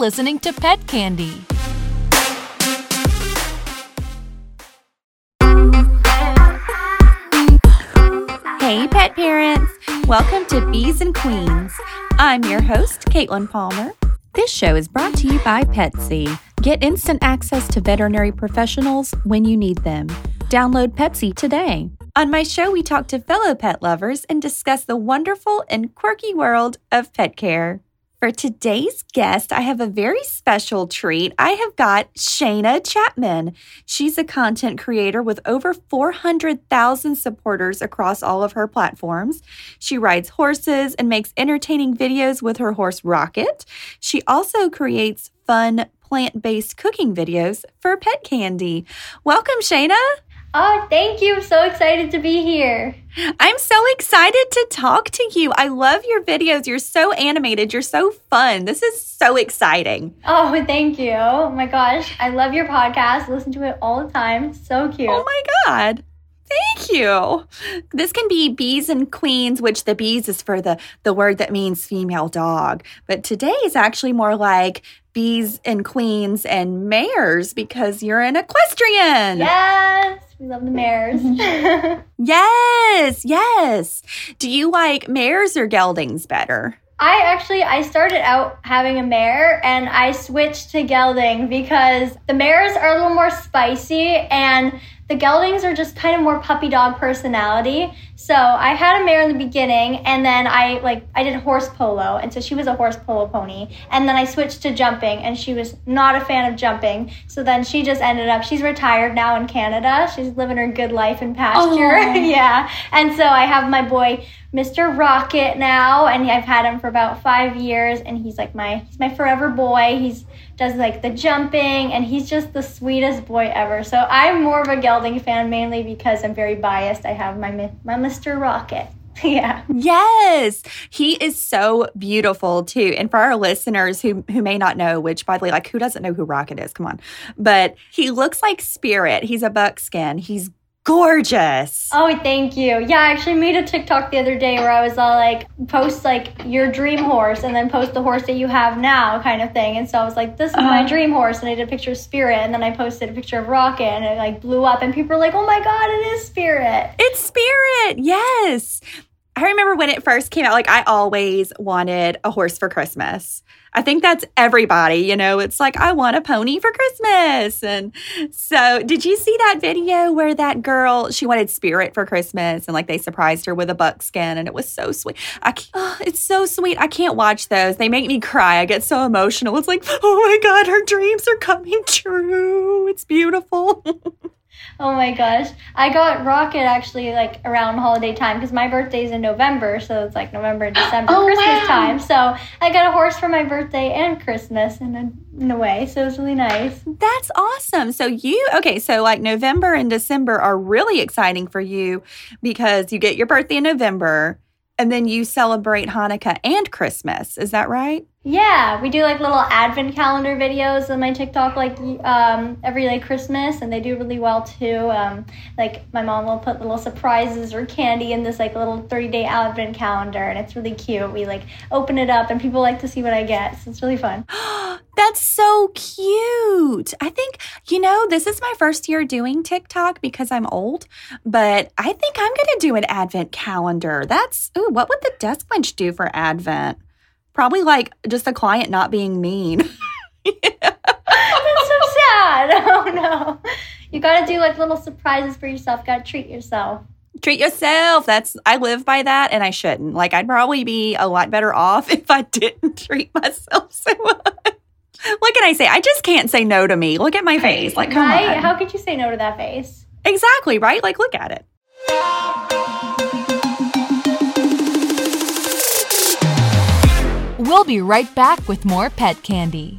listening to Pet Candy. Hey, pet parents! Welcome to Bees and Queens. I'm your host, Caitlin Palmer. This show is brought to you by Petsy. Get instant access to veterinary professionals when you need them. Download Petsy today. On my show, we talk to fellow pet lovers and discuss the wonderful and quirky world of pet care. For today's guest, I have a very special treat. I have got Shayna Chapman. She's a content creator with over 400,000 supporters across all of her platforms. She rides horses and makes entertaining videos with her horse Rocket. She also creates fun plant based cooking videos for Pet Candy. Welcome, Shayna. Oh, thank you. I'm so excited to be here. I'm so excited to talk to you. I love your videos. You're so animated. You're so fun. This is so exciting. Oh, thank you. Oh my gosh. I love your podcast. Listen to it all the time. So cute. Oh my God. Thank you. This can be bees and queens, which the bees is for the, the word that means female dog. But today is actually more like bees and queens and mares because you're an equestrian. Yes. We love the mares. yes, yes. Do you like mares or geldings better? I actually I started out having a mare and I switched to gelding because the mares are a little more spicy and the geldings are just kind of more puppy dog personality. So I had a mare in the beginning, and then I like I did horse polo, and so she was a horse polo pony. And then I switched to jumping, and she was not a fan of jumping. So then she just ended up she's retired now in Canada. She's living her good life in pasture. Oh. yeah. And so I have my boy Mr. Rocket now, and I've had him for about five years, and he's like my he's my forever boy. He's does like the jumping, and he's just the sweetest boy ever. So I'm more of a gelding fan mainly because I'm very biased. I have my my Mr. Rocket. yeah. Yes. He is so beautiful too. And for our listeners who who may not know, which by the way, like who doesn't know who Rocket is? Come on. But he looks like Spirit. He's a buckskin. He's gorgeous. Oh, thank you. Yeah, I actually made a TikTok the other day where I was all like, post like your dream horse and then post the horse that you have now kind of thing. And so I was like, this is uh-huh. my dream horse. And I did a picture of Spirit and then I posted a picture of Rocket and it like blew up and people were like, oh my God, it is Spirit. It's Spirit. Yes. I remember when it first came out, like I always wanted a horse for Christmas. I think that's everybody, you know, it's like, I want a pony for Christmas. And so, did you see that video where that girl, she wanted Spirit for Christmas and like they surprised her with a buckskin and it was so sweet. I oh, it's so sweet. I can't watch those. They make me cry. I get so emotional. It's like, oh my God, her dreams are coming true. It's beautiful. Oh my gosh. I got Rocket actually like around holiday time because my birthday's in November, so it's like November and December, oh, Christmas wow. time. So I got a horse for my birthday and Christmas in a, in a way. So it's really nice. That's awesome. So you, okay, so like November and December are really exciting for you because you get your birthday in November and then you celebrate Hanukkah and Christmas. Is that right? Yeah, we do like little advent calendar videos on my TikTok, like um, every like Christmas, and they do really well too. Um, like my mom will put little surprises or candy in this like little thirty day advent calendar, and it's really cute. We like open it up, and people like to see what I get, so it's really fun. That's so cute. I think you know this is my first year doing TikTok because I'm old, but I think I'm gonna do an advent calendar. That's ooh, what would the desk bench do for advent? Probably like just a client not being mean. Oh, that's so sad. Oh no. You got to do like little surprises for yourself. Got to treat yourself. Treat yourself. That's I live by that and I shouldn't. Like I'd probably be a lot better off if I didn't treat myself so much. What can I say? I just can't say no to me. Look at my face. Like, come right? on. How could you say no to that face? Exactly, right? Like, look at it. We'll be right back with more pet candy.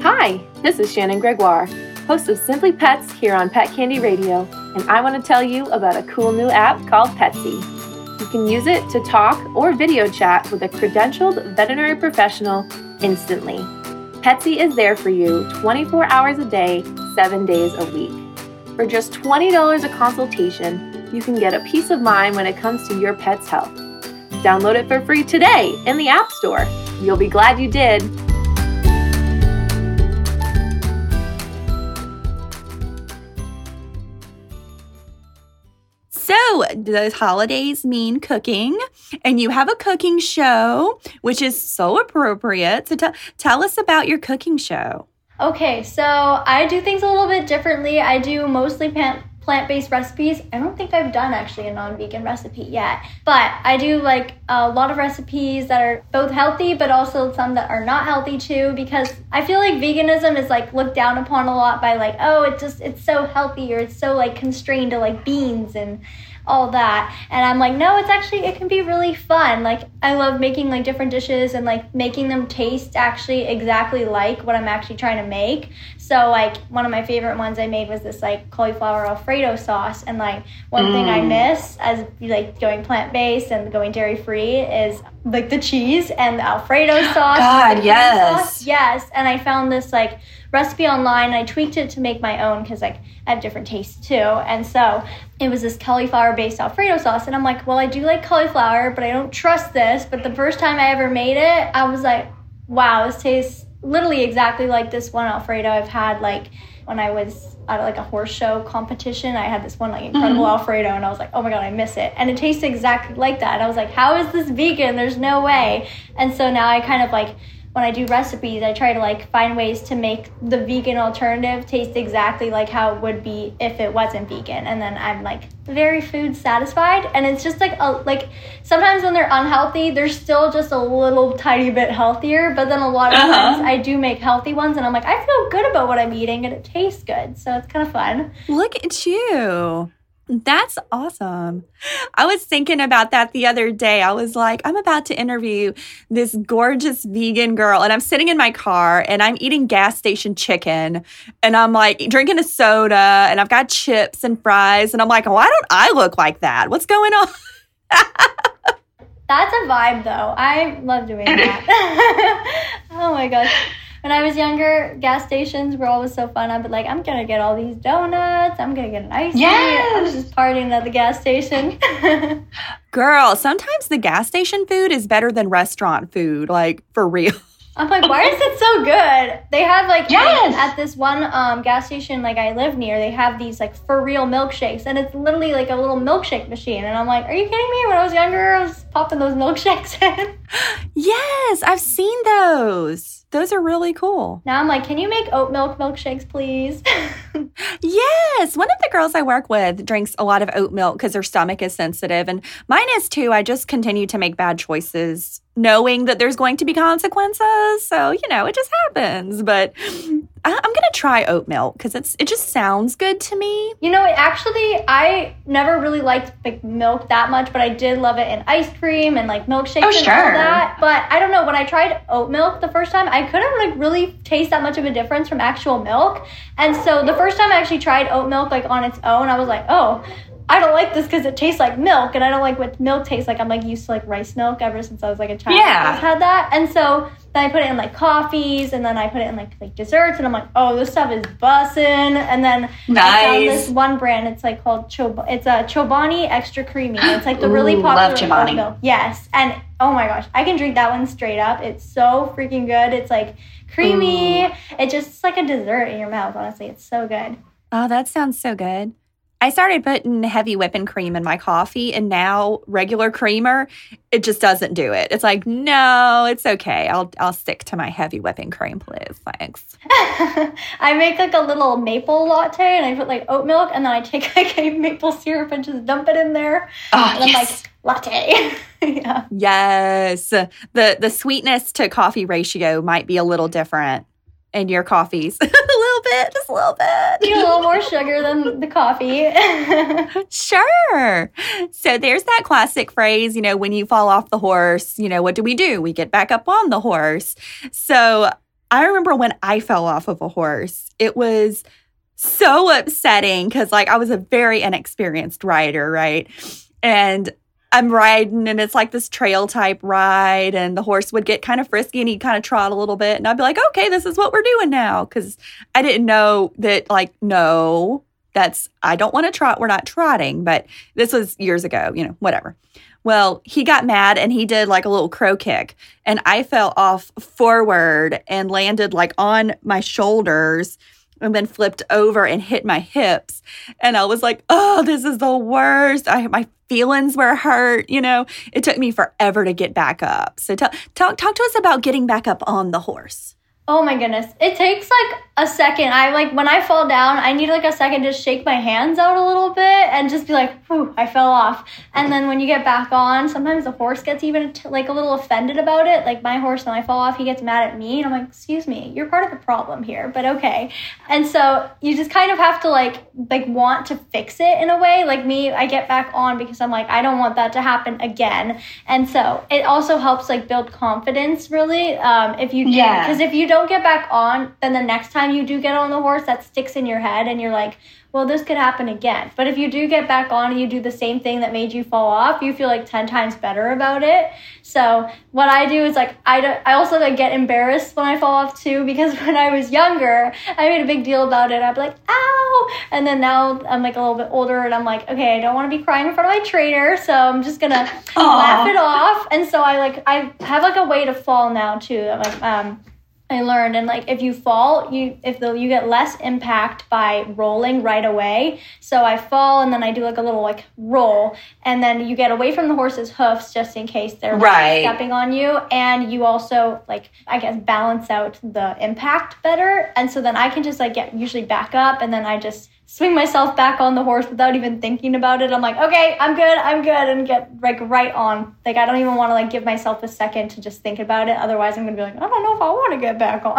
Hi, this is Shannon Gregoire, host of Simply Pets here on Pet Candy Radio, and I want to tell you about a cool new app called Petsy. You can use it to talk or video chat with a credentialed veterinary professional instantly. Petsy is there for you 24 hours a day, 7 days a week. For just $20 a consultation, you can get a peace of mind when it comes to your pet's health. Download it for free today in the App Store. You'll be glad you did. So, the holidays mean cooking, and you have a cooking show, which is so appropriate. So, t- tell us about your cooking show. Okay, so I do things a little bit differently. I do mostly pan- plant based recipes. I don't think I've done actually a non vegan recipe yet, but I do like a lot of recipes that are both healthy, but also some that are not healthy too, because I feel like veganism is like looked down upon a lot by like, oh, it just, it's so healthy or it's so like constrained to like beans and all that. And I'm like, no, it's actually, it can be really fun. Like, I love making like different dishes and like making them taste actually exactly like what I'm actually trying to make. So, like, one of my favorite ones I made was this like cauliflower Alfredo sauce. And like, one mm. thing I miss as like going plant based and going dairy free is like the cheese and the Alfredo sauce. God, yes. Sauce. Yes. And I found this like, recipe online and I tweaked it to make my own because like I have different tastes too. And so it was this cauliflower based Alfredo sauce. And I'm like, well, I do like cauliflower, but I don't trust this. But the first time I ever made it, I was like, wow, this tastes literally exactly like this one Alfredo I've had like when I was at like a horse show competition. I had this one like incredible mm-hmm. Alfredo and I was like, oh my God, I miss it. And it tastes exactly like that. And I was like, how is this vegan? There's no way. And so now I kind of like when I do recipes, I try to like find ways to make the vegan alternative taste exactly like how it would be if it wasn't vegan. And then I'm like very food satisfied. And it's just like a, like sometimes when they're unhealthy, they're still just a little tiny bit healthier. But then a lot of uh-huh. times I do make healthy ones, and I'm like I feel good about what I'm eating, and it tastes good. So it's kind of fun. Look at you. That's awesome. I was thinking about that the other day. I was like, I'm about to interview this gorgeous vegan girl, and I'm sitting in my car and I'm eating gas station chicken, and I'm like drinking a soda, and I've got chips and fries, and I'm like, why don't I look like that? What's going on? That's a vibe, though. I love doing that. oh my gosh when I was younger, gas stations were always so fun. I'd be like, I'm gonna get all these donuts. I'm gonna get an ice cream. Yes! I was just partying at the gas station. Girl, sometimes the gas station food is better than restaurant food, like for real. I'm like, why is it so good? They have like yes! at this one um, gas station like I live near, they have these like for real milkshakes, and it's literally like a little milkshake machine. And I'm like, are you kidding me? When I was younger, I was popping those milkshakes in. yes, I've seen those. Those are really cool. Now I'm like, can you make oat milk milkshakes, please? yes. One of the girls I work with drinks a lot of oat milk because her stomach is sensitive. And mine is too. I just continue to make bad choices knowing that there's going to be consequences. So, you know, it just happens. But I, am gonna try oat milk because it's it just sounds good to me. You know, actually, I never really liked like milk that much, but I did love it in ice cream and like milkshakes oh, and sure. all that. But I don't know when I tried oat milk the first time, I couldn't like really taste that much of a difference from actual milk. And so the first time I actually tried oat milk like on its own, I was like, oh, I don't like this because it tastes like milk, and I don't like what milk tastes like. I'm like used to like rice milk ever since I was like a child. Yeah, I've had that, and so then I put it in like coffees, and then I put it in like like desserts, and I'm like, oh, this stuff is bussin'. And then nice. I found this one brand. It's like called Chob. It's a Chobani Extra Creamy. It's like the Ooh, really popular Love milk. Yes, and oh my gosh, I can drink that one straight up. It's so freaking good. It's like creamy. Ooh. It just like a dessert in your mouth. Honestly, it's so good. Oh, that sounds so good. I started putting heavy whipping cream in my coffee, and now regular creamer, it just doesn't do it. It's like, no, it's okay. I'll I'll stick to my heavy whipping cream, please. Thanks. I make like a little maple latte, and I put like oat milk, and then I take like a maple syrup and just dump it in there. Oh, and yes. I'm like latte. yeah. Yes. The the sweetness to coffee ratio might be a little different in your coffees. a little bit, just a little bit. You a little more sugar than the coffee. sure. So there's that classic phrase, you know, when you fall off the horse, you know, what do we do? We get back up on the horse. So I remember when I fell off of a horse, it was so upsetting because, like, I was a very inexperienced rider, right? And I'm riding and it's like this trail type ride and the horse would get kind of frisky and he'd kind of trot a little bit and I'd be like, okay, this is what we're doing now. Cause I didn't know that like, no, That's, I don't want to trot. We're not trotting, but this was years ago, you know, whatever. Well, he got mad and he did like a little crow kick, and I fell off forward and landed like on my shoulders and then flipped over and hit my hips. And I was like, oh, this is the worst. I, my feelings were hurt. You know, it took me forever to get back up. So tell, talk, talk to us about getting back up on the horse. Oh my goodness. It takes like a second. I like when I fall down, I need like a second to shake my hands out a little bit and just be like, whew, I fell off. And then when you get back on, sometimes the horse gets even t- like a little offended about it. Like my horse, when I fall off, he gets mad at me. And I'm like, excuse me, you're part of the problem here, but okay. And so you just kind of have to like, like want to fix it in a way. Like me, I get back on because I'm like, I don't want that to happen again. And so it also helps like build confidence really. Um, if you, Yeah. because if you don't get back on, then the next time you do get on the horse, that sticks in your head and you're like, well, this could happen again. But if you do get back on and you do the same thing that made you fall off, you feel like 10 times better about it. So what I do is like, I, do, I also like get embarrassed when I fall off too, because when I was younger, I made a big deal about it. I'd be like, ow. And then now I'm like a little bit older and I'm like, okay, I don't want to be crying in front of my trainer. So I'm just going to laugh it off. And so I like, I have like a way to fall now too. I'm Like, um, I learned. And like if you fall, you if the you get less impact by rolling right away. So I fall and then I do like a little like roll. And then you get away from the horse's hoofs just in case they're Right. stepping on you. And you also like I guess balance out the impact better. And so then I can just like get usually back up. And then I just swing myself back on the horse without even thinking about it. I'm like, okay, I'm good, I'm good, and get like right on. Like I don't even want to like give myself a second to just think about it. Otherwise, I'm gonna be like, I don't know if I want to get back on.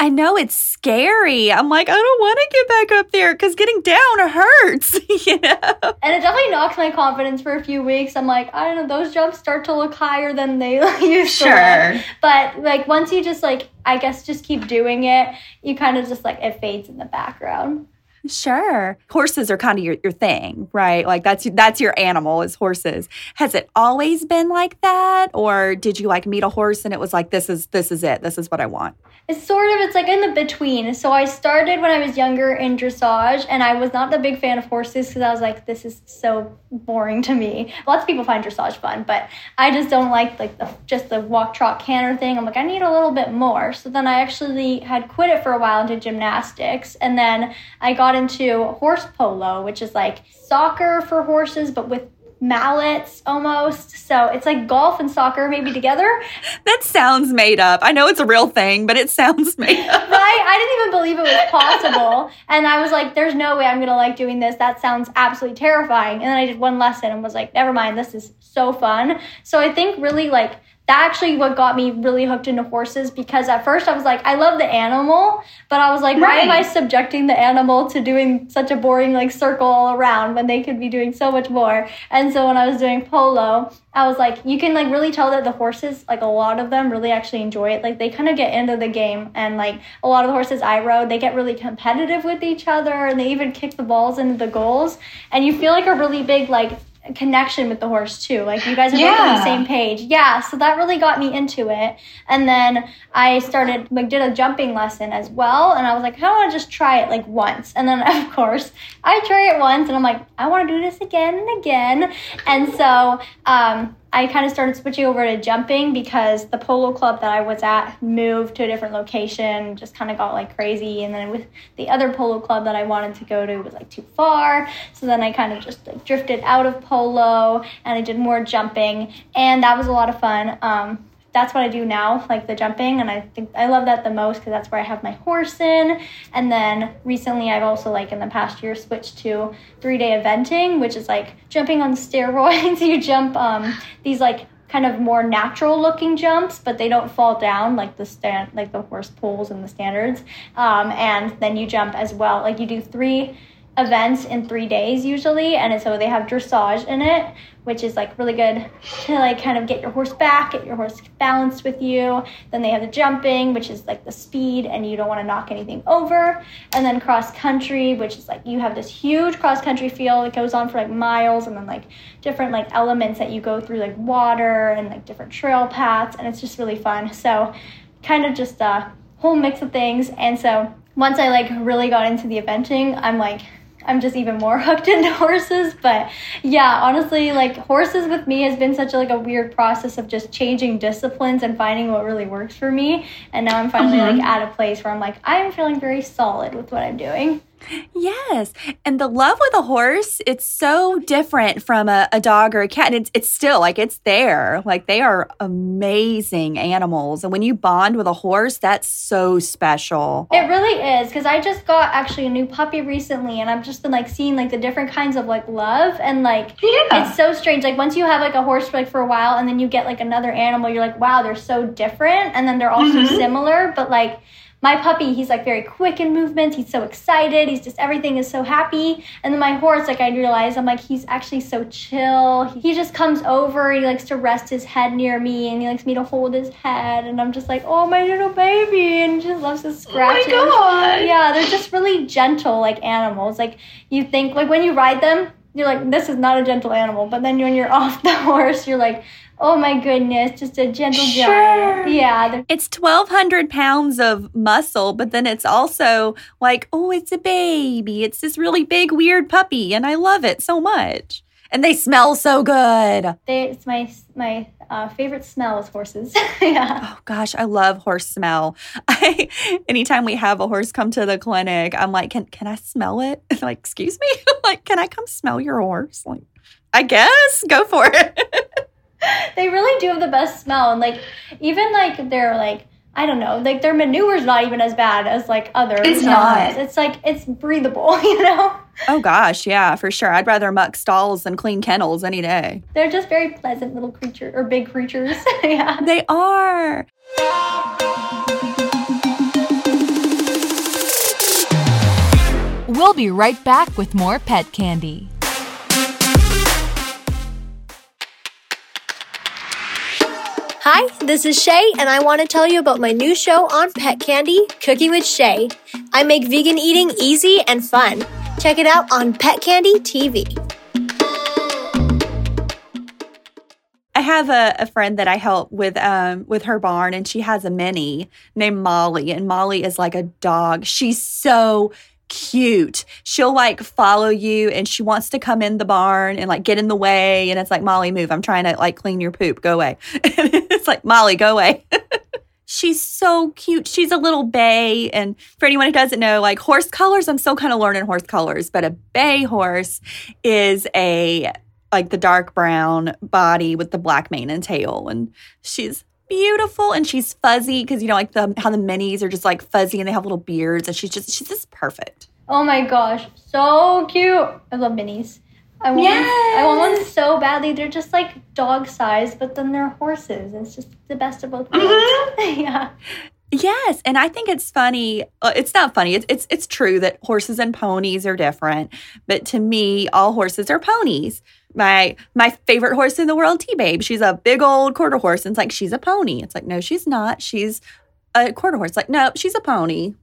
I know it's scary. I'm like, I don't want to get back up there because getting down hurts, you know? and it definitely knocks my confidence for a few weeks. I'm like, I don't know, those jumps start to look higher than they used to. Sure. But like once you just like, I guess just keep doing it, you kind of just like it fades in the background. Sure. Horses are kind of your, your thing, right? Like that's that's your animal is horses. Has it always been like that? Or did you like meet a horse and it was like this is this is it. This is what I want. It's sort of it's like in the between. So I started when I was younger in dressage, and I was not the big fan of horses because I was like, this is so boring to me. Lots of people find dressage fun, but I just don't like like the just the walk trot canter thing. I'm like, I need a little bit more. So then I actually had quit it for a while and did gymnastics, and then I got into horse polo, which is like soccer for horses, but with mallets almost. So it's like golf and soccer maybe together. That sounds made up. I know it's a real thing, but it sounds made up. right? I didn't even believe it was possible. and I was like, there's no way I'm going to like doing this. That sounds absolutely terrifying. And then I did one lesson and was like, never mind, this is so fun. So I think really like that actually what got me really hooked into horses because at first I was like, I love the animal, but I was like, why am I subjecting the animal to doing such a boring like circle all around when they could be doing so much more? And so when I was doing polo, I was like, you can like really tell that the horses, like a lot of them, really actually enjoy it. Like they kind of get into the game, and like a lot of the horses I rode, they get really competitive with each other, and they even kick the balls into the goals, and you feel like a really big like connection with the horse too. Like you guys are both on the same page. Yeah, so that really got me into it. And then I started like did a jumping lesson as well, and I was like, I want to just try it like once. And then of course I try it once, and I'm like, I want to do this again and again. And so um, I kind of started switching over to jumping because the polo club that I was at moved to a different location, just kind of got like crazy. And then with the other polo club that I wanted to go to was like too far. So then I kind of just like drifted out of polo and I did more jumping. And that was a lot of fun. Um, that's what I do now, like the jumping, and I think I love that the most because that's where I have my horse in. And then recently, I've also like in the past year switched to three day eventing, which is like jumping on steroids. you jump um, these like kind of more natural looking jumps, but they don't fall down like the stand like the horse pulls and the standards. Um, and then you jump as well. Like you do three events in three days usually and so they have dressage in it which is like really good to like kind of get your horse back get your horse balanced with you. Then they have the jumping which is like the speed and you don't want to knock anything over. And then cross country which is like you have this huge cross country field that goes on for like miles and then like different like elements that you go through like water and like different trail paths and it's just really fun. So kind of just a whole mix of things. And so once I like really got into the eventing, I'm like I'm just even more hooked into horses. But yeah, honestly, like horses with me has been such a, like a weird process of just changing disciplines and finding what really works for me. And now I'm finally Mhm. like at a place where I'm like, I'm feeling very solid with what I'm doing. Yes. And the love with a horse, it's so different from a, a dog or a cat. And it's, it's still like it's there. Like they are amazing animals. And when you bond with a horse, that's so special. It really is because I just got actually a new puppy recently, and I've just been like seeing like the different kinds of like love and like Yeah. it's so strange. Like once you have like a horse for, like for a while, and then you get like another animal, you're like, wow, they're so different, and then they're also Mhm. similar, but like. My puppy, he's like very quick in movements. He's so excited. He's just everything is so happy. And then my horse, like I realized, I'm like he's actually so chill. He just comes over. He likes to rest his head near me, and he likes me to hold his head. And I'm just like, oh my little baby, and he just loves to oh scratch it. God. Yeah, they're just really gentle, like animals. Like you think, like when you ride them, you're like, this is not a gentle animal. But then when you're off the horse, you're like, oh my goodness, just a gentle Sure. giant. Yeah, It's 1,200 pounds of muscle, but then it's also like, oh, it's a baby. It's this really big, weird puppy, and I love it so much. And they smell so good. they, it's my my uh, favorite smell is horses. yeah. Oh gosh, I love horse smell. I anytime we have a horse come to the clinic, I'm like, can can I smell it? Like, excuse me? like, can I come smell your horse? Like, I guess. Go for it. They really do have the best smell, and like even like they're like. I don't know, like their manure's not even as bad as like other. It's animals. not. It's like it's breathable, you know. oh gosh, yeah, for sure. I'd rather muck stalls than clean kennels any day. They're just very pleasant little creature or big creatures. yeah. They are. We'll be right back with more pet candy. Hi, this is Shay, and I want to tell you about my new show on Pet Candy, Cooking with Shay. I make vegan eating easy and fun. Check it out on Pet Candy TV. I have a, a friend that I help with um with her barn and she has a mini named Molly and Molly is like a dog. She's so cute. She'll like follow you and she wants to come in the barn and like get in the way and it's like Molly move. I'm trying to like clean your poop. Go away. it's like Molly go away. She's so cute. She's a little bay. And for anyone who doesn't know, like horse colors, I'm still kind of learning horse colors, but a bay horse is a like the dark brown body with the black mane and tail. And she's beautiful and she's fuzzy because you know, like the how the minis are just like fuzzy and they have little beards. And she's just she's just perfect. Oh my gosh, so cute! I love minis. I want I want one so badly. They're just like dog size, but then they're horses. It's just the best of both worlds. Mm-hmm. yeah. Yes, and I think it's funny. Uh, it's not funny. It's, it's it's true that horses and ponies are different, but to me, all horses are ponies. My my favorite horse in the world, T Babe. She's a big old quarter horse, and it's like she's a pony. It's like no, she's not. She's a quarter horse. Like no, she's a pony.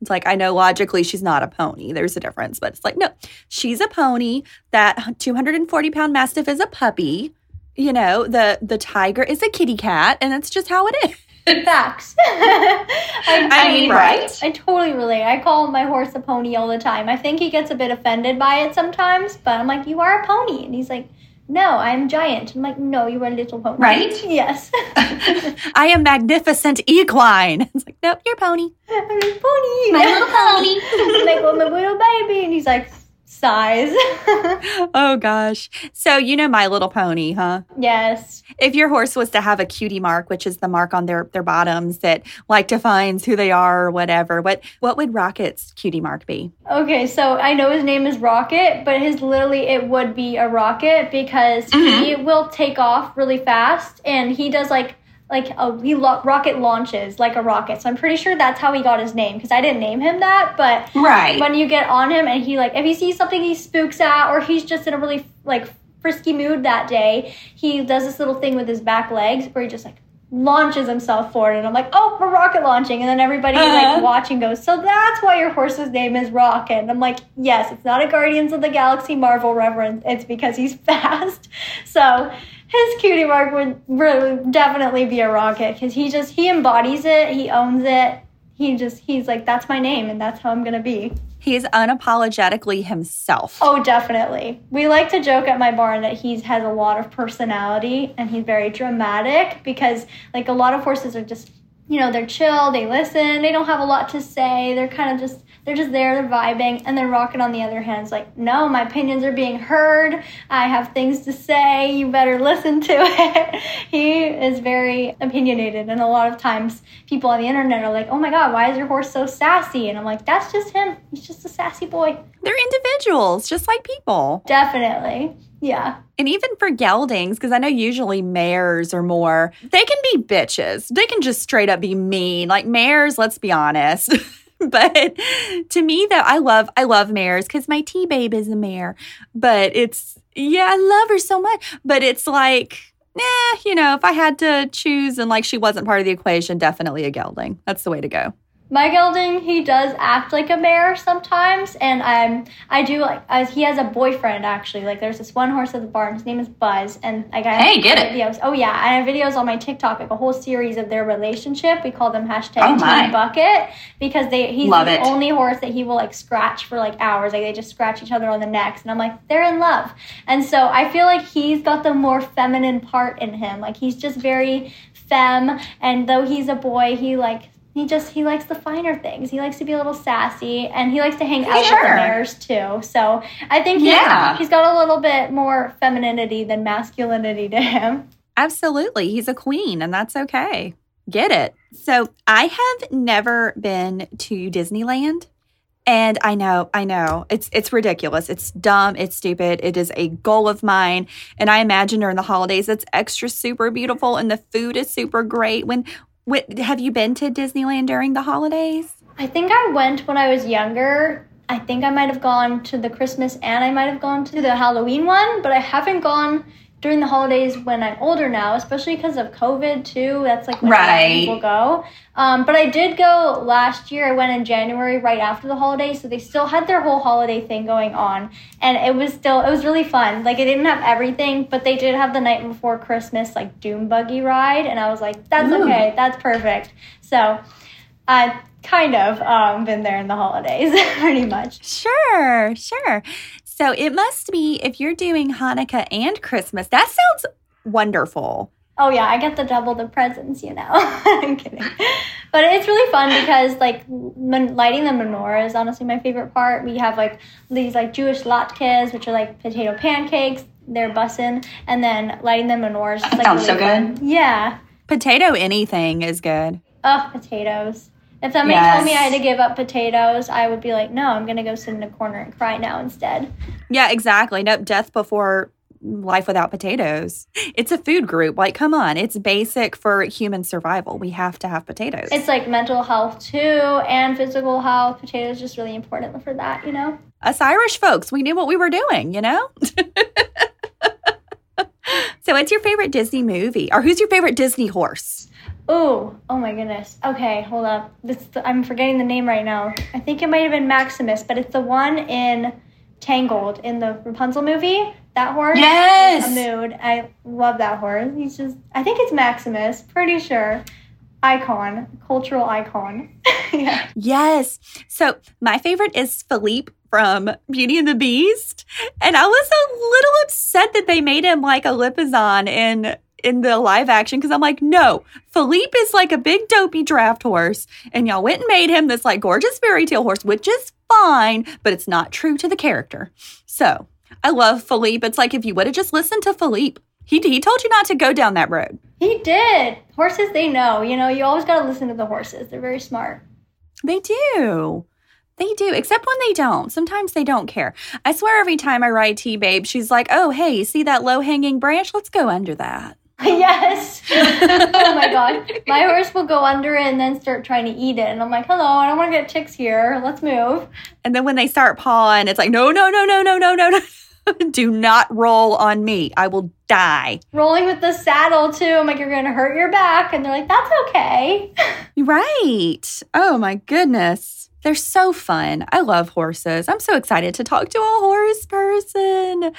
It's like I know logically she's not a pony. There's a difference, but it's like no, she's a pony. That 240 pound mastiff is a puppy. You know the the tiger is a kitty cat, and that's just how it is. Facts. I, I mean, right? I totally relate. I call my horse a pony all the time. I think he gets a bit offended by it sometimes, but I'm like, you are a pony. And he's like, no, I'm giant. I'm like, no, you are a little pony. Right? Yes. I am magnificent equine. It's like, nope, you're a pony. I'm like, pony. My little pony. I'm like, well, my little baby. And he's like, size. Oh gosh. So you know My Little Pony, huh? yes. If your horse was to have a cutie mark, which is the mark on their their bottoms that like defines who they are or whatever, what what would Rocket's cutie mark be? Okay, so I know his name is Rocket, but his literally it would be a rocket because mm-hmm. he will take off really fast and he does like like a he lo- rocket launches like a rocket. So I'm pretty sure that's how he got his name because I didn't name him that, but Right. when you get on him and he like if he sees something he spooks at or he's just in a really like frisky mood that day, he does this little thing with his back legs where he just like launches himself forward and I'm like, "Oh, we're rocket launching." And then everybody Uh-huh. like watching goes, "So that's why your horse's name is Rocket." And I'm like, "Yes, it's not a Guardians of the Galaxy Marvel reference. It's because he's fast." So, his cutie mark would really definitely be a rocket cuz he just he embodies it, he owns it. He just he's like, "That's my name and that's how I'm going to be." He's unapologetically himself. Oh, definitely. We like to joke at my barn that he has a lot of personality and he's very dramatic because, like, a lot of horses are just, you know, they're chill, they listen, they don't have a lot to say, they're kind of just they're just there, they're vibing, and then Rocket on the other hand is like, no, my opinions are being heard. I have things to say. You better listen to it. he is very opinionated, and a lot of times people on the internet are like, oh my god, why is your horse so sassy? And I'm like, that's just him. He's just a sassy boy. They're individuals, just like people. Definitely. Yeah. And even for geldings, because I know usually mares are more, they can be bitches. They can just straight up be mean. Like mares, let's be honest. but to me though i love i love mares because my T Babe is a mare but it's yeah i love her so much but it's like eh, you know if i had to choose and like she wasn't part of the equation definitely a gelding. That's the way to go my gelding, he does act like a mare sometimes, and I'm I do like as he has a boyfriend actually. Like there's this one horse at the barn. His name is Buzz, and like I have hey, get videos. It. Oh yeah, I have videos on my TikTok, like a whole series of their relationship. We call them hashtag oh Bucket because they he's love the it. only horse that he will like scratch for like hours. Like they just scratch each other on the necks, and I'm like they're in love. And so I feel like he's got the more feminine part in him. Like he's just very femme, and though he's a boy, he like he just he likes the finer things. He likes to be a little sassy, and he likes to hang out sure. with the mares too. So I think he's, yeah. he's got a little bit more femininity than masculinity to him. Absolutely, he's a queen, and that's okay. Get it. So I have never been to Disneyland. And I know, I know, it's it's ridiculous. It's dumb. It's stupid. It is a goal of mine. And I imagine during the holidays, it's extra super beautiful, and the food is super great. When have you been to Disneyland during the holidays? I think I went when I was younger. I think I might have gone to the Christmas and I might have gone to the Halloween one, but I haven't gone during the holidays when I'm older now, especially because of COVID too. That's like when right. people go. Um, but I did go last year. I went in January right after the holidays, so they still had their whole holiday thing going on, and it was still it was really fun. Like it didn't have everything, but they did have the night before Christmas like Doom buggy ride, and I was like, that's Ooh. okay, that's perfect. So. I kind of um, been there in the holidays, pretty much. Sure, sure. So it must be if you're doing Hanukkah and Christmas. That sounds wonderful. Oh yeah, I get the double the presents, you know. I'm kidding, but it's really fun because like lighting the menorah is honestly my favorite part. We have like these like Jewish latkes, which are like potato pancakes. They're bussin', and then lighting the menorah is just, like sounds really so good. Fun. Yeah, potato anything is good. Oh, potatoes. If somebody yes. told me I had to give up potatoes, I would be like, no, I'm going to go sit in a corner and cry now instead. Yeah, exactly. Nope, death before life without potatoes. It's a food group. Like, come on, it's basic for human survival. We have to have potatoes. It's like mental health too and physical health. Potatoes just really important for that, you know? Us Irish folks, we knew what we were doing, you know? so, what's your favorite Disney movie? Or who's your favorite Disney horse? Oh, oh my goodness. Okay, hold up. This I'm forgetting the name right now. I think it might have been Maximus, but it's the one in Tangled in the Rapunzel movie. That horse. Yes. A mood. I love that horse. He's just. I think it's Maximus. Pretty sure. Icon, cultural icon. yeah. Yes. So my favorite is Philippe from Beauty and the Beast. And I was a little upset that they made him like a Lipizzan in in the live action because I'm like, no, Philippe is like a big dopey draft horse, and y'all went and made him this like gorgeous fairy tale horse, which is fine, but it's not true to the character. So I love Philippe. It's like if you would have just listened to Philippe, he he told you not to go down that road. He did. Horses, they know. You know, you always got to listen to the horses. They're very smart. They do. They do, except when they don't. Sometimes they don't care. I swear every time I ride T Babe, she's like, oh, hey, see that low hanging branch? Let's go under that. yes. oh my god. My horse will go under it and then start trying to eat it. And I'm like, hello, I don't want to get ticks here. Let's move. And then when they start pawing, it's like, no, no, no, no, no, no, no, no. Do not roll on me. I will die. Rolling with the saddle too. I'm like, you're going to hurt your back. And they're like, that's okay. right. Oh my goodness. They're so fun. I love horses. I'm so excited to talk to a horse person.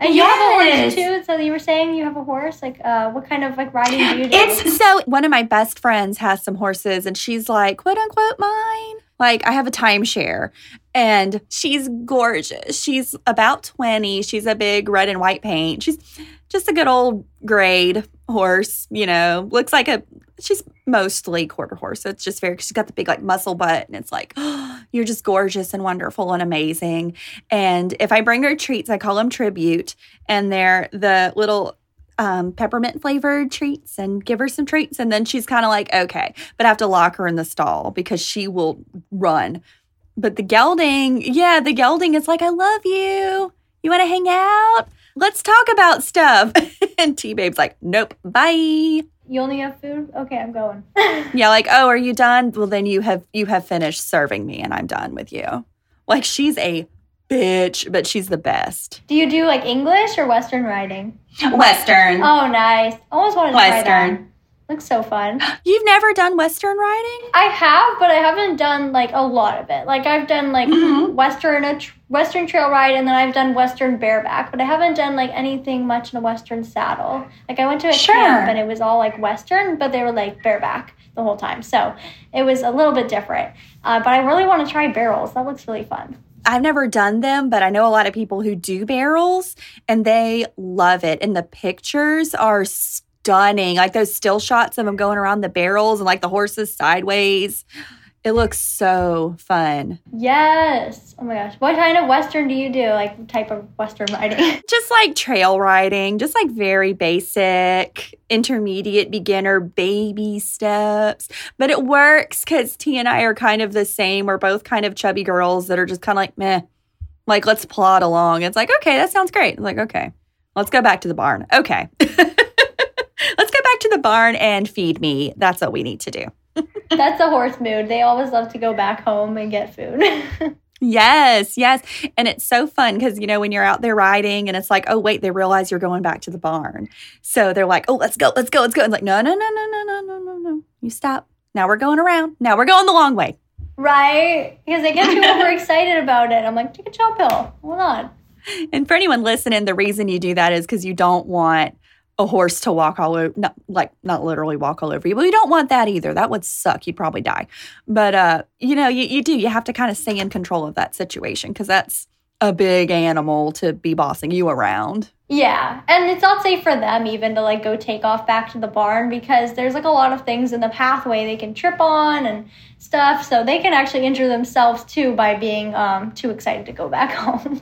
And you yes. have a horse too. So you were saying you have a horse. Like, uh, what kind of like riding do you do? It's so one of my best friends has some horses, and she's like, quote unquote, mine. Like I have a timeshare, And she's gorgeous. She's about 20. She's a big red and white paint. She's just a good old grade horse, you know, looks like a she's mostly quarter horse. So it's just very, she's got the big like muscle butt and it's like, oh, you're just gorgeous and wonderful and amazing. And if I bring her treats, I call them tribute and they're the little um, peppermint flavored treats and give her some treats. And then she's kind of like, okay, but I have to lock her in the stall because she will run. But the gelding, yeah, the gelding is like, I love you. You want to hang out? Let's talk about stuff. and T Babe's like, nope, bye you only have food? Okay i'm going. Yeah like oh are you done? Well then you have you have finished serving me and i'm done with you. Like she's a bitch but she's the best. Do you do like english or western writing? western. Oh nice. Almost wanted to western try that. Looks so fun. You've never done Western riding? I have, but I haven't done like a lot of it. Like I've done like mm-hmm. Western a tr- Western trail ride, and then I've done Western bareback, but I haven't done like anything much in a Western saddle. Like I went to a sure. camp and it was all like Western, but they were like bareback the whole time, so it was a little bit different. Uh, but I really want to try barrels. That looks really fun. I've never done them, but I know a lot of people who do barrels and they love it. And the pictures are stunning. Like those still shots of them going around the barrels and like the horses sideways. It looks so fun. Yes. Oh my gosh. What kind of Western do you do? Like type of Western riding? just like trail riding, just like very basic, intermediate, beginner, baby steps. But it works because T and I are kind of the same. We're both kind of chubby girls that are just kind of like, meh. Like, let's plod along. It's like, okay, that sounds great. It's like, okay, let's go back to the barn. Okay. let's go back to the barn and feed me. That's what we need to do. That's a horse mood. They always love to go back home and get food. yes, yes. And it's so fun because, you know, when you're out there riding and it's like, oh, wait, they realize you're going back to the barn. So they're like, oh, let's go, let's go, let's go. And like, no, no, no, no, no, no, no, no, no. You stop. Now we're going around. Now we're going the long way. Right? Because they get too overexcited about it. I'm like, take a chill pill. Hold on. And for anyone listening, the reason you do that is because you don't want a horse to walk all over not like not literally walk all over you But you don't want that either. That would suck. You'd probably die. But uh you know you, you do. You have to kind of stay in control of that situation because that's a big animal to be bossing you around yeah and it's not safe for them even to like go take off back to the barn because there's like a lot of things in the pathway they can trip on and stuff so they can actually injure themselves too by being um, too excited to go back home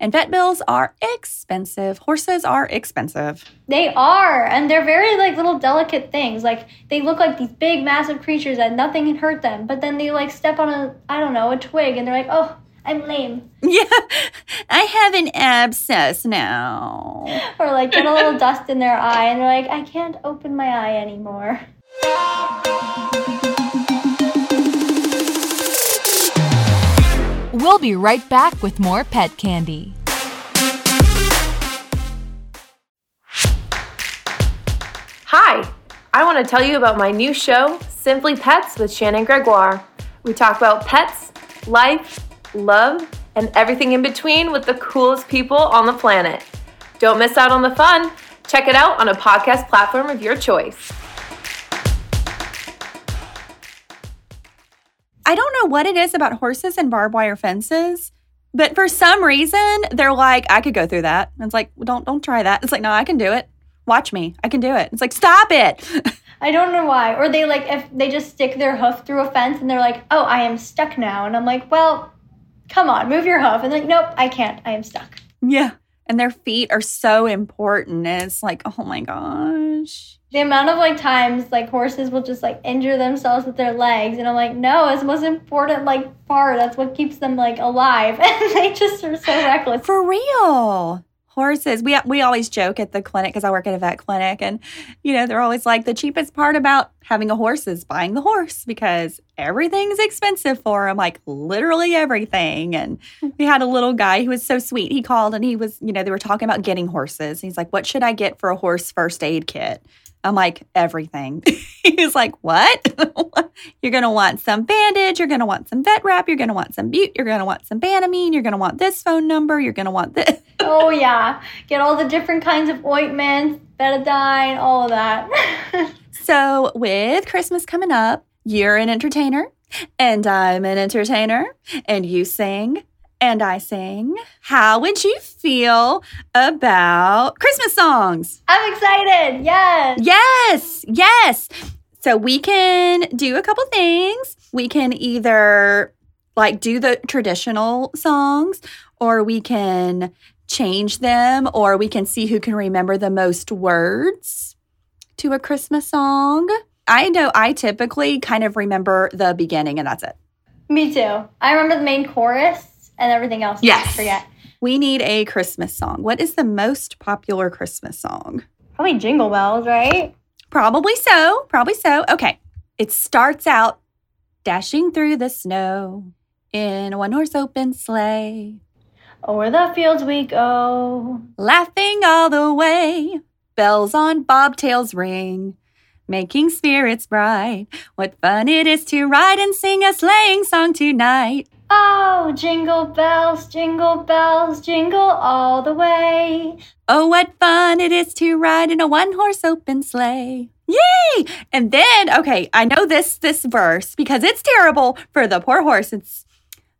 And vet bills are expensive. Horses are expensive. They are. And they're very like little delicate things. Like they look like these big massive creatures that nothing can hurt them. But then they like step on a I don't know, a twig and they're like, "Oh, I'm lame." Yeah. I have an abscess now. or like get a little dust in their eye and they're like, "I can't open my eye anymore." We'll be right back with more pet candy. Hi, I want to tell you about my new show, Simply Pets with Shannon Gregoire. We talk about pets, life, love, and everything in between with the coolest people on the planet. Don't miss out on the fun. Check it out on a podcast platform of your choice. I don't know what it is about horses and barbed wire fences, but for some reason they're like, I could go through that. And it's like, well, don't don't try that. It's like, no, I can do it. Watch me. I can do it. It's like, stop it. I don't know why. Or they like if they just stick their hoof through a fence and they're like, oh, I am stuck now. And I'm like, well, come on, move your hoof. And like, nope, I can't. I am stuck. Yeah. And their feet are so important. It's like, oh my gosh the amount of like times like horses will just like injure themselves with their legs and i'm like no it's the most important like part that's what keeps them like alive and they just are so reckless for real horses. We we always joke at the clinic because i work at a vet clinic and you know they're always like the cheapest part about having a horse is buying the horse because everything's expensive for them like literally everything. And we had a little guy who was so sweet. He called and he was you know they were talking about getting horses. He's like what should i get for a horse first aid kit I'm like, everything. He's like, what? you're going to want some bandage. You're going to want some vet wrap. You're going to want some bute. You're going to want some Banamine. You're going to want this phone number. You're going to want this. oh, yeah. Get all the different kinds of ointments, betadine, all of that. so, with Christmas coming up, you're an entertainer. and I'm an entertainer, and you sing, and I sing. How would you feel about Christmas songs? I'm excited. Yes. Yes, yes. So we can do a couple things. We can either like do the traditional songs, or we can change them, or we can see who can remember the most words to a Christmas song. I know I typically kind of remember the beginning and that's it. Me too. I remember the main chorus and everything else. Yes. forget. We need a Christmas song. What is the most popular Christmas song? Probably Jingle Bells, right? Probably so. Probably so. Okay. It starts out dashing through the snow in a one horse open sleigh, Over the fields we go. laughing all the way. Bells on bobtails ring, making spirits bright. What fun it is to ride and sing a sleighing song tonight. Oh, jingle bells, jingle bells, jingle all the way. Oh, what fun it is to ride in a one horse open sleigh. Yay! And then, okay, I know this this verse because it's terrible for the poor horse. It's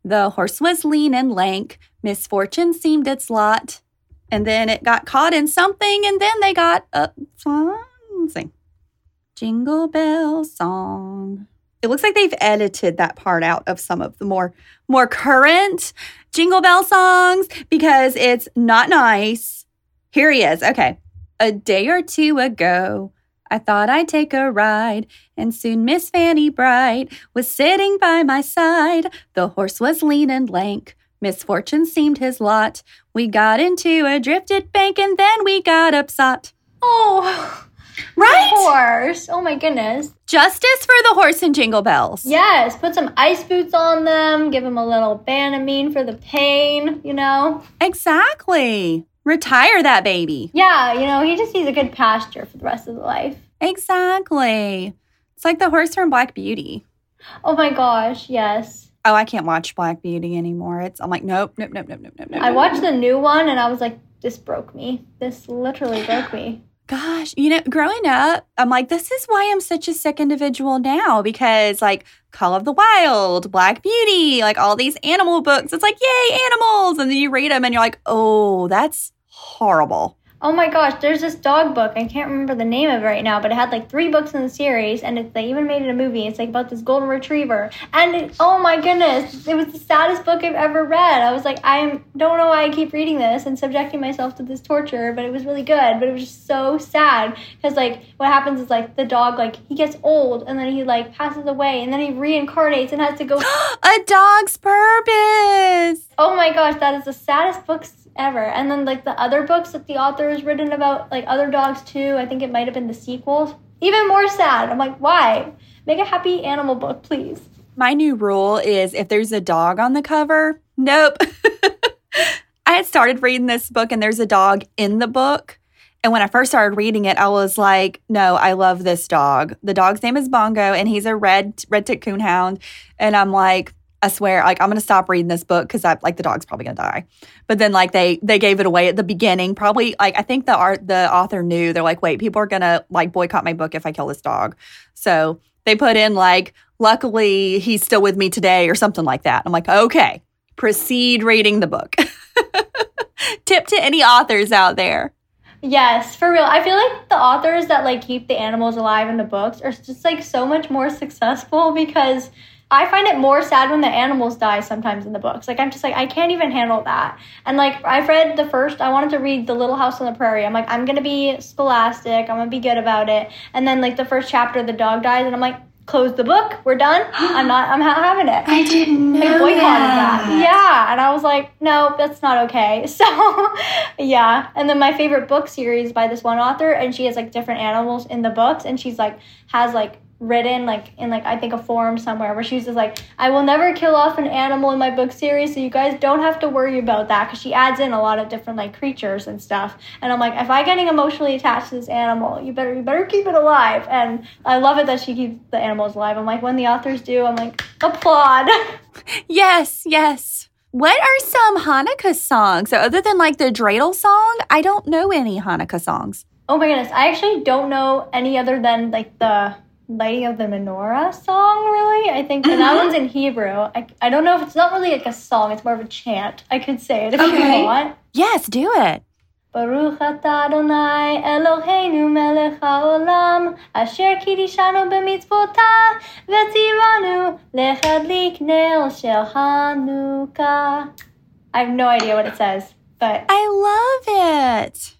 the horse was lean and lank, misfortune seemed its lot. And then it got caught in something, and then they got a sing. Jingle bell song. It looks like they've edited that part out of some of the more more current jingle bell songs because it's not nice. Here he is. Okay. A day or two ago, I thought I'd take a ride, and soon Miss Fanny Bright was sitting by my side. The horse was lean and lank. Misfortune seemed his lot. We got into a drifted bank and then we got upset. Oh, Right? horse. Oh my goodness. Justice for the horse and jingle bells. Yes, put some ice boots on them, give them a little Banamine for the pain, you know? Exactly. Retire that baby. Yeah, you know, he just needs a good pasture for the rest of the life. Exactly. It's like the horse from Black Beauty. Oh my gosh, yes. Oh, I can't watch Black Beauty anymore. It's I'm like, nope, nope, nope, nope, nope, nope, nope. I watched the new one and I was like, this broke me. This literally broke me. Gosh, you know, growing up, I'm like, this is why I'm such a sick individual now because, like, Call of the Wild, Black Beauty, like all these animal books, it's like, yay, animals. And then you read them and you're like, oh, that's horrible. Oh my gosh, there's this dog book. I can't remember the name of it right now, but it had like three books in the series, and it, they even made it a movie. It's like about this golden retriever, and it, oh my goodness, it was the saddest book I've ever read. I was like, I don't know why I keep reading this and subjecting myself to this torture, but it was really good. But it was just so sad because like what happens is like the dog like he gets old and then he like passes away and then he reincarnates and has to go. a dog's purpose. Oh my gosh, that is the saddest books ever. And then like the other books that the author has written about like other dogs too. I think it might have been the sequels. Even more sad. I'm like, why? Make a happy animal book, please. My new rule is if there's a dog on the cover, nope. I had started reading this book and there's a dog in the book. And when I first started reading it, I was like, no, I love this dog. The dog's name is Bongo and he's a red red tick coonhound. And I'm like, I swear, like I'm gonna stop reading this book because I like the dog's probably gonna die. But then like they they gave it away at the beginning. Probably like I think the art the author knew they're like, wait, people are gonna like boycott my book if I kill this dog. So they put in like, luckily he's still with me today or something like that. I'm like, okay, proceed reading the book. Tip to any authors out there. Yes, for real. I feel like the authors that like keep the animals alive in the books are just like so much more successful because I find it more sad when the animals die sometimes in the books. Like I'm just like I can't even handle that. And like I've read the first I wanted to read The Little House on the Prairie. I'm like I'm going to be scholastic. I'm going to be good about it. And then like the first chapter the dog dies and I'm like close the book. We're done. I'm not I'm not having it. I didn't know Like boycotted that. Yeah, and I was like, no, that's not okay. So, yeah. And then my favorite book series by this one author, and she has like different animals in the books, and she's like has like written like in like I think a forum somewhere where she's just like, I will never kill off an animal in my book series, so you guys don't have to worry about that because she adds in a lot of different like creatures and stuff. And I'm like, if I getting emotionally attached to this animal, you better you better keep it alive. And I love it that she keeps the animals alive. I'm like, when the authors do, I'm like, applaud. Yes, yes. What are some Hanukkah songs? So other than like the dreidel song, I don't know any Hanukkah songs. Oh my goodness, I actually don't know any other than like the lighting of the menorah song, really. I think and that mm-hmm. one's in Hebrew. I, I don't know if it's not really like a song, it's more of a chant. I could say it if Okay. you want. Yes, do it. Adonai Eloheinu melech haolam Asher kidishanu b'mitzvotah V'tzivanu lechadlik neel shel Hanukkah I have no idea what it says, but I love it.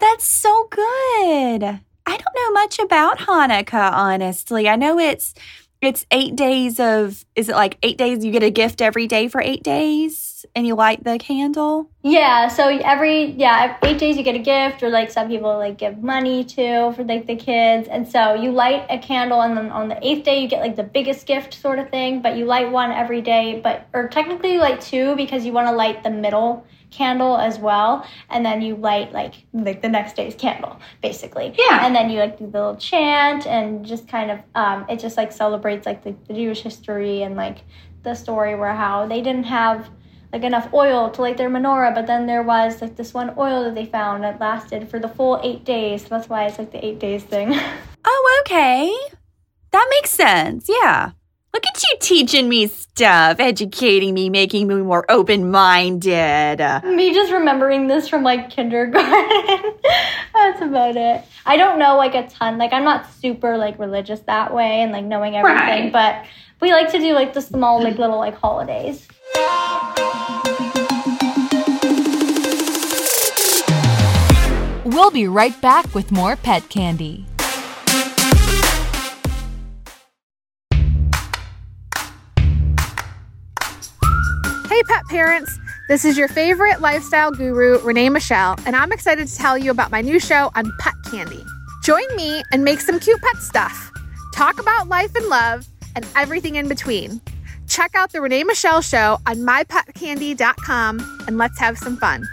That's so good. I don't know much about Hanukkah, honestly. I know it's it's eight days of is it like eight days you get a gift every day for eight days and you light the candle? yeah, so every yeah, eight days you get a gift or like some people like give money to for like the kids. And so you light a candle and then on the eighth day you get like the biggest gift sort of thing, but you light one every day, but or technically you light two because you want to light the middle candle as well and then you light like like the next day's candle basically Yeah. and then you like do the little chant and just kind of um it just like celebrates like the, the jewish history and like the story where how they didn't have like enough oil to light their menorah but then there was like this one oil that they found that lasted for the full eight days so that's why it's like the eight days thing Oh, okay. That makes sense. Yeah. Look at you teaching me stuff, educating me, making me more open minded. me just remembering this from like kindergarten that's about it i don't know like a ton like i'm not super like religious that way and like knowing everything Right. but we like to do like the small like little like holidays We'll be right back with more pet candy. Hey, pet parents. This is your favorite lifestyle guru, Renee Michelle, and I'm excited to tell you about my new show on Pet Candy. Join me and make some cute pet stuff. Talk about life and love and everything in between. Check out the Renee Michelle Show on mypetcandy.com and let's have some fun.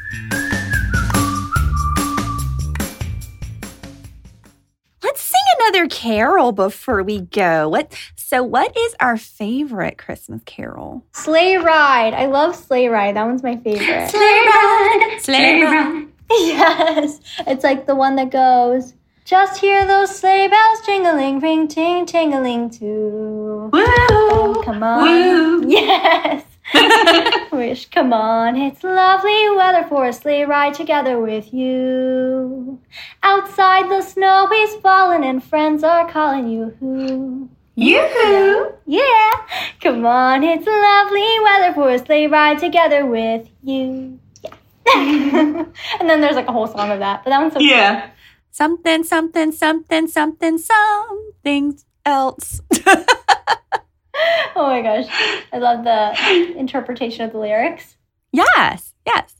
Another carol before we go. What so what is our favorite Christmas carol? sleigh ride i love sleigh ride that one's my favorite Sleigh ride, sleigh ride. yes it's like the one that goes just hear those sleigh bells jingling ring ting tingling too Oh, come on. Yes. Wish, come on. It's lovely weather for a sleigh ride together with you. Outside the snow is falling and friends are calling you. Who? Yoo-hoo. Yeah. Come on. It's lovely weather for a sleigh ride together with you. Yeah. and then there's like a whole song of that. But that one's so Yeah. Something, something, something, something, something else. Oh my gosh. I love the interpretation of the lyrics. Yes, yes,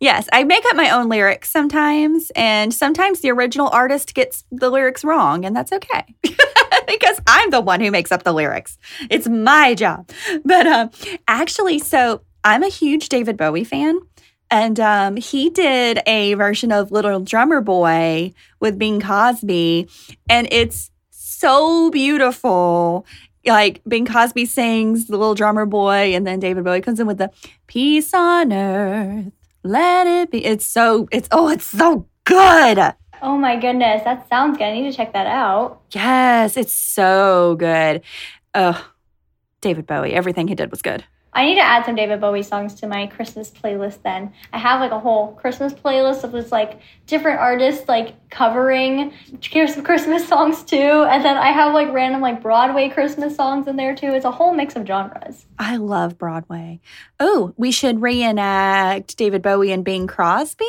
yes. I make up my own lyrics sometimes, and sometimes the original artist gets the lyrics wrong, and that's okay because I'm the one who makes up the lyrics. It's my job. But um, actually, so I'm a huge David Bowie fan. And um, he did a version of Little Drummer Boy with Bing Crosby, and it's so beautiful. Like Bing Crosby sings the Little Drummer Boy, and then David Bowie comes in with the peace on earth, let it be. It's so it's oh, it's so good. Oh my goodness. That sounds good. I need to check that out. Yes, it's so good. Oh, David Bowie, everything he did was good. I need to add some David Bowie songs to my Christmas playlist then. I have like a whole Christmas playlist of just like different artists like covering Christmas songs too. And then I have like random like Broadway Christmas songs in there too. It's a whole mix of genres. I love Broadway. Oh, we should reenact David Bowie and Bing Crosby?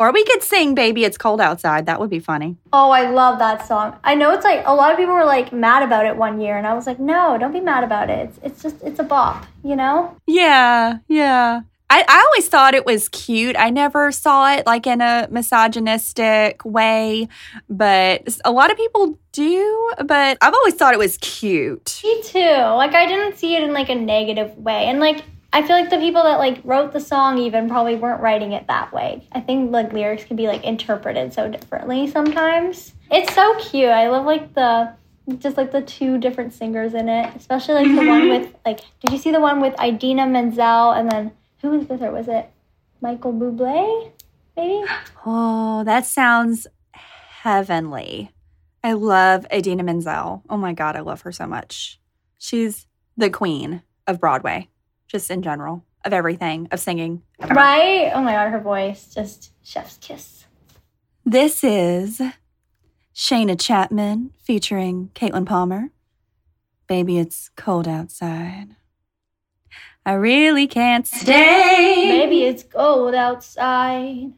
Or we could sing Baby It's Cold Outside. That would be funny. Oh, I love that song. I know it's like a lot of people were like mad about it one year, and I was like, no, don't be mad about it. It's, it's just, it's a bop, you know? Yeah, yeah. I, I always thought it was cute. I never saw it like in a misogynistic way, but a lot of people do. But I've always thought it was cute. Me too. Like I didn't see it in like a negative way. And like I feel like the people that like wrote the song even probably weren't writing it that way. I think like lyrics can be like interpreted so differently sometimes. It's so cute. I love like the just like the two different singers in it, especially like the one mm-hmm. with like did you see the one with Idina Menzel and then who was with her? Was it Michael Bublé? Maybe? Oh, that sounds heavenly. I love Idina Menzel. Oh my God, I love her so much. She's the queen of Broadway, just in general, of everything, of singing. Right? Oh my god, her voice just chef's kiss. This is Shayna Chapman featuring Caitlin Palmer. Baby, it's cold outside. I really can't stay. Baby, it's cold outside.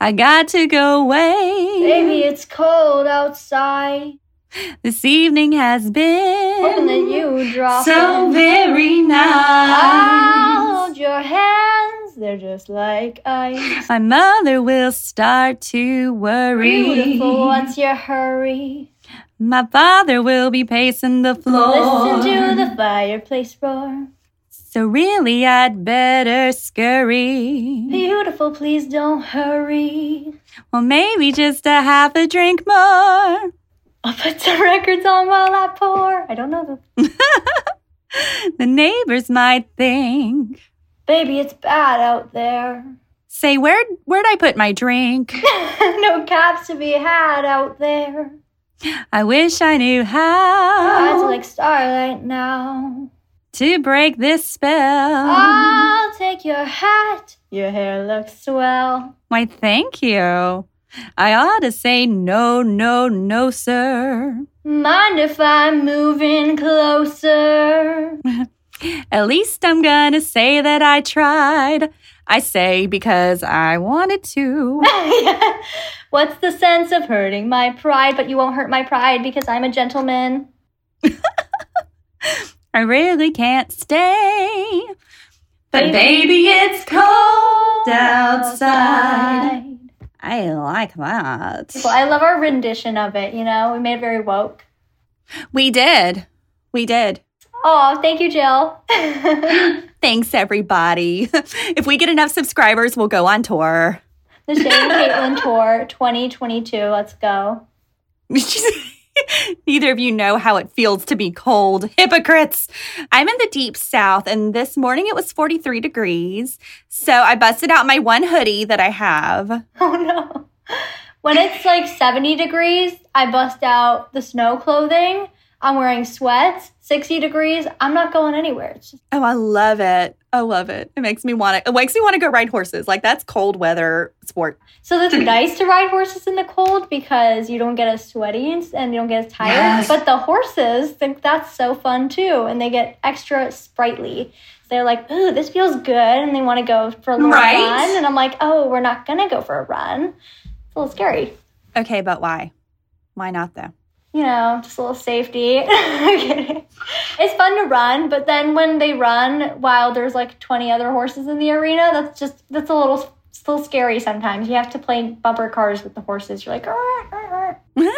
I got to go away. Baby, it's cold outside. This evening has been Hoping that you drop so very I'll nice. hold your hands, they're just like ice. My mother will start to worry. Beautiful, what's your hurry? My father will be pacing the floor. Listen to the fireplace roar. So really, I'd better scurry. Beautiful, please don't hurry. Well, maybe just a half a drink more. I'll put some records on while I pour. I don't know them. The neighbors might think. Baby, it's bad out there. Say, where'd where'd I put my drink? no caps to be had out there. I wish I knew Eyes how oh, are like starlight now. to break this spell. I'll take your hat. Your hair looks swell. Why, thank you. I ought to say no, no, no, sir. Mind if I'm moving closer? At least I'm gonna say that I tried. I say because I wanted to. What's the sense of hurting my pride? But you won't hurt my pride because I'm a gentleman. I really can't stay. But Baby, baby, it's cold outside. Outside. I like that. Well, I love our rendition of it. You know, we made it very woke. We did. We did. Oh, thank you, Jill. Thanks, everybody. If we get enough subscribers, we'll go on tour. the Shane and Caitlin Tour 2022. Let's go. Neither of you know how it feels to be cold. Hypocrites. I'm in the deep south, and this morning it was 43 degrees. So I busted out my one hoodie that I have. Oh no. When it's like 70 degrees, I bust out the snow clothing. I'm wearing sweats. 60 degrees, I'm not going anywhere. It's just, Oh, I love it. I love it. It makes me want to. It makes me want to go ride horses. Like that's cold weather sport. so it's nice to ride horses in the cold because you don't get as sweaty and, and you don't get as tired. Yes. But the horses think that's so fun too, and they get extra sprightly. They're like, "Ooh, this feels good," and they want to go for a little Right. run. And I'm like, "Oh, we're not gonna go for a run. It's a little scary." Okay, but why? Why not though? You know, just a little safety. it's fun to run, but then when they run while there's like 20 other horses in the arena, that's just that's a little still scary sometimes. You have to play bumper cars with the horses. You're like, "Arr, arr, arr."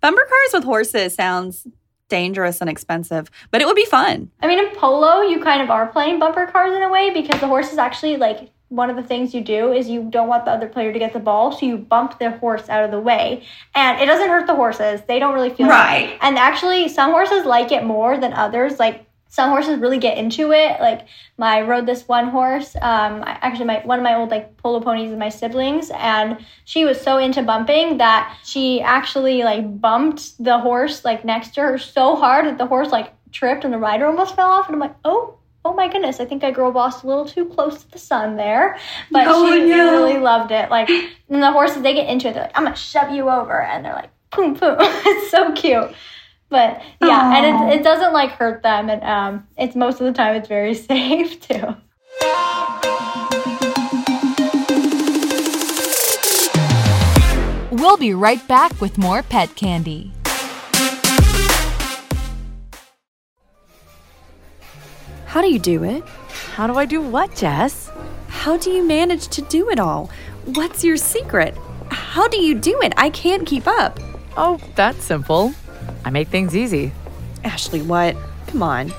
Bumper cars with horses sounds dangerous and expensive, but it would be fun. I mean, in polo, you kind of are playing bumper cars in a way because the horses actually like one of the things you do is you don't want the other player to get the ball, so you bump the horse out of the way, and it doesn't hurt the horses. They don't really feel Right. it. And actually, some horses like it more than others. Like some horses really get into it. Like my I rode this one horse. Um, I- actually, my one of my old like polo ponies is my siblings, and she was so into bumping that she actually like bumped the horse like next to her so hard that the horse like tripped and the rider almost fell off. And I'm like, oh. Oh my goodness, I think I girl bossed a little too close to the sun there. But Oh, she no. really loved it. Like, and the horses, they get into it. They're like, I'm going to shove you over. And they're like, boom, boom. it's so cute. But yeah, and it, it doesn't like hurt them. And um, it's most of the time, it's very safe too. We'll be right back with more pet candy. How do you do it? How do I do what, Jess? How do you manage to do it all? What's your secret? How do you do it? I can't keep up. Oh, that's simple. I make things easy. Ashley, what? Come on.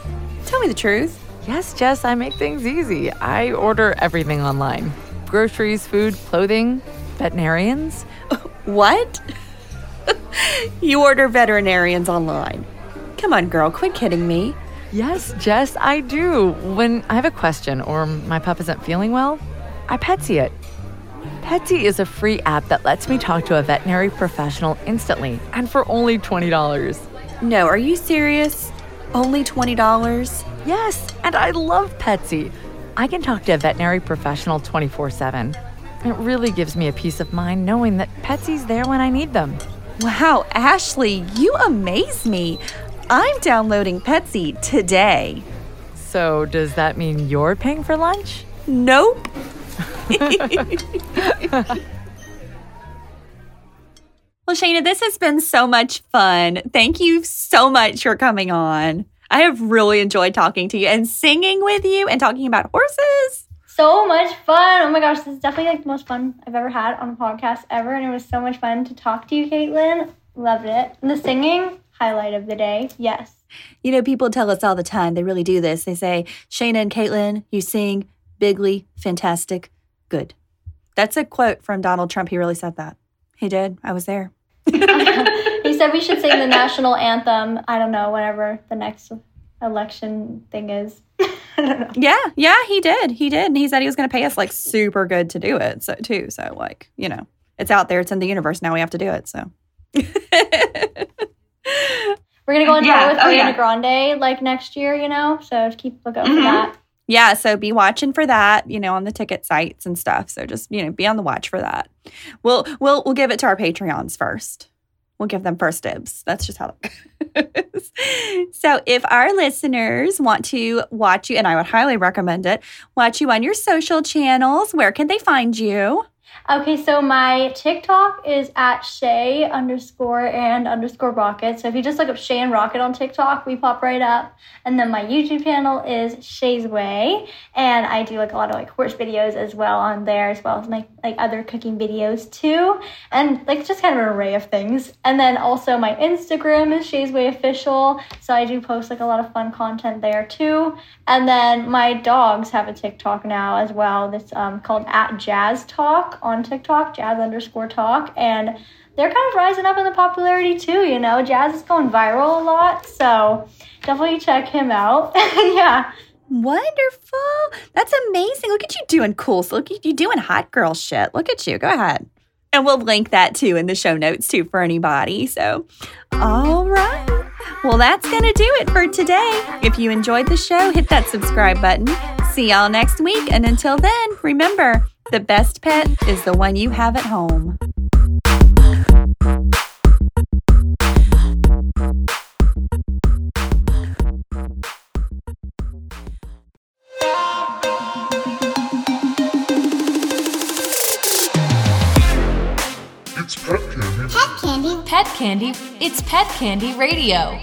Tell me the truth. Yes, Jess, I make things easy. I order everything online groceries, food, clothing, veterinarians. What? you order veterinarians online. Come on, girl, quit kidding me. Yes, Jess, I do. When I have a question or my pup isn't feeling well, I Petsy it. Petsy is a free app that lets me talk to a veterinary professional instantly and for only $20. No, are you serious? Only $20? Yes, and I love Petsy. I can talk to a veterinary professional 24 7. It really gives me a peace of mind knowing that Petsy's there when I need them. Wow, Ashley, you amaze me. I'm downloading Petsy today. So, does that mean you're paying for lunch? Nope. well, Shayna, this has been so much fun. Thank you so much for coming on. I have really enjoyed talking to you and singing with you and talking about horses. So much fun. Oh my gosh, this is definitely like the most fun I've ever had on a podcast ever. And it was so much fun to talk to you, Caitlin. Loved it. And the singing, highlight of the day. Yes. You know, people tell us all the time, they really do this. They say, Shayna and Caitlin, you sing bigly, fantastic, good. That's a quote from Donald Trump. He really said that. He did. I was there. he said we should sing the national anthem. I don't know, whenever the next election thing is. Yeah, yeah, he did. He did. And he said he was going to pay us like super good to do it. So, too. So, like, you know, it's out there, it's in the universe. Now we have to do it. So, We're gonna go on Yeah, tour with oh, Ariana yeah. Grande like next year, you know. So keep look out for mm-hmm. that. yeah. So, be watching for that, you know, on the ticket sites and stuff. So, just, you know, be on the watch for that. We'll, we'll, we'll give it to our Patreons first. We'll give them first dibs. That's just how that goes. so, if our listeners want to watch you, and I would highly recommend it, watch you on your social channels, where can they find you? Okay, so my TikTok is at Shay underscore and underscore Rocket. So if you just look up Shay and Rocket on TikTok, we pop right up. And then my YouTube channel is Shay's Way, and I do like a lot of like horse videos as well on there, as well as my like other cooking videos too, and like just kind of an array of things. And then also my Instagram is Shay's Way Official, so I do post like a lot of fun content there too. And then my dogs have a TikTok now as well. That's um, called at Jazz Talk on TikTok, Jazz underscore Talk, and they're kind of rising up in the popularity too. You know, Jazz is going viral a lot, so definitely check him out. yeah. Wonderful. That's amazing. Look at you doing cool. So look at you doing hot girl shit. Look at you. Go ahead. And we'll link that too in the show notes too for anybody. So, all right. Well, that's going to do it for today. If you enjoyed the show, hit that subscribe button. See y'all next week. And until then, remember the best pet is the one you have at home. It's pet candy. Pet candy. Pet Candy. It's Pet Candy Radio.